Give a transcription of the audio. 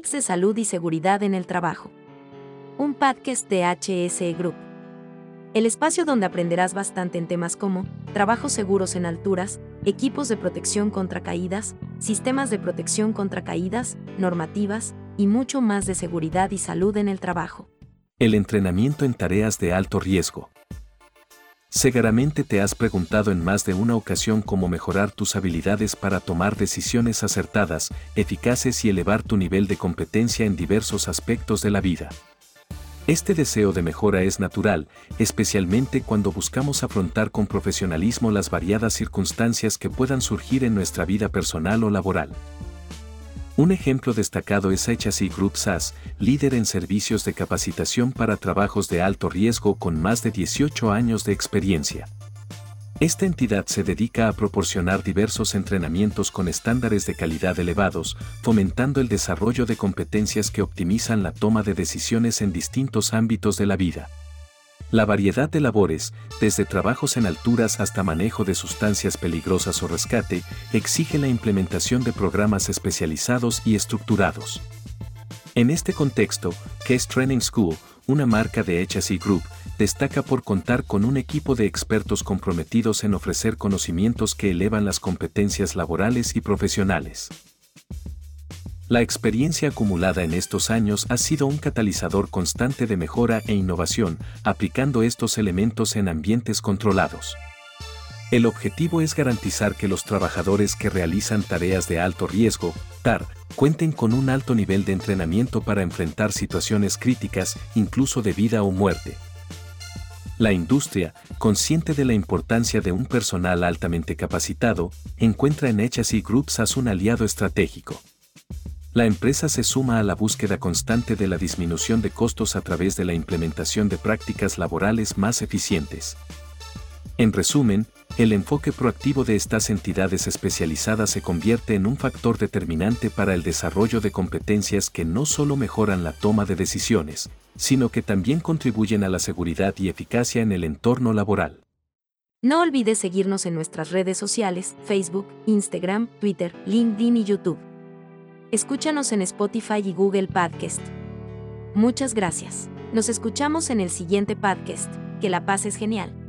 De salud y seguridad en el trabajo. Un podcast de HSE Group. El espacio donde aprenderás bastante en temas como trabajos seguros en alturas, equipos de protección contra caídas, sistemas de protección contra caídas, normativas y mucho más de seguridad y salud en el trabajo. El entrenamiento en tareas de alto riesgo. Seguramente te has preguntado en más de una ocasión cómo mejorar tus habilidades para tomar decisiones acertadas, eficaces y elevar tu nivel de competencia en diversos aspectos de la vida. Este deseo de mejora es natural, especialmente cuando buscamos afrontar con profesionalismo las variadas circunstancias que puedan surgir en nuestra vida personal o laboral. Un ejemplo destacado es HSI Group SAS, líder en servicios de capacitación para trabajos de alto riesgo con más de 18 años de experiencia. Esta entidad se dedica a proporcionar diversos entrenamientos con estándares de calidad elevados, fomentando el desarrollo de competencias que optimizan la toma de decisiones en distintos ámbitos de la vida. La variedad de labores, desde trabajos en alturas hasta manejo de sustancias peligrosas o rescate, exige la implementación de programas especializados y estructurados. En este contexto, Case Training School, una marca de HSE Group, destaca por contar con un equipo de expertos comprometidos en ofrecer conocimientos que elevan las competencias laborales y profesionales. La experiencia acumulada en estos años ha sido un catalizador constante de mejora e innovación, aplicando estos elementos en ambientes controlados. El objetivo es garantizar que los trabajadores que realizan tareas de alto riesgo, TAR, cuenten con un alto nivel de entrenamiento para enfrentar situaciones críticas, incluso de vida o muerte. La industria, consciente de la importancia de un personal altamente capacitado, encuentra en HSI Groups as un aliado estratégico. La empresa se suma a la búsqueda constante de la disminución de costos a través de la implementación de prácticas laborales más eficientes. En resumen, el enfoque proactivo de estas entidades especializadas se convierte en un factor determinante para el desarrollo de competencias que no solo mejoran la toma de decisiones, sino que también contribuyen a la seguridad y eficacia en el entorno laboral. No olvides seguirnos en nuestras redes sociales, Facebook, Instagram, Twitter, LinkedIn y YouTube. Escúchanos en Spotify y Google Podcast. Muchas gracias. Nos escuchamos en el siguiente podcast. Que la paz es genial.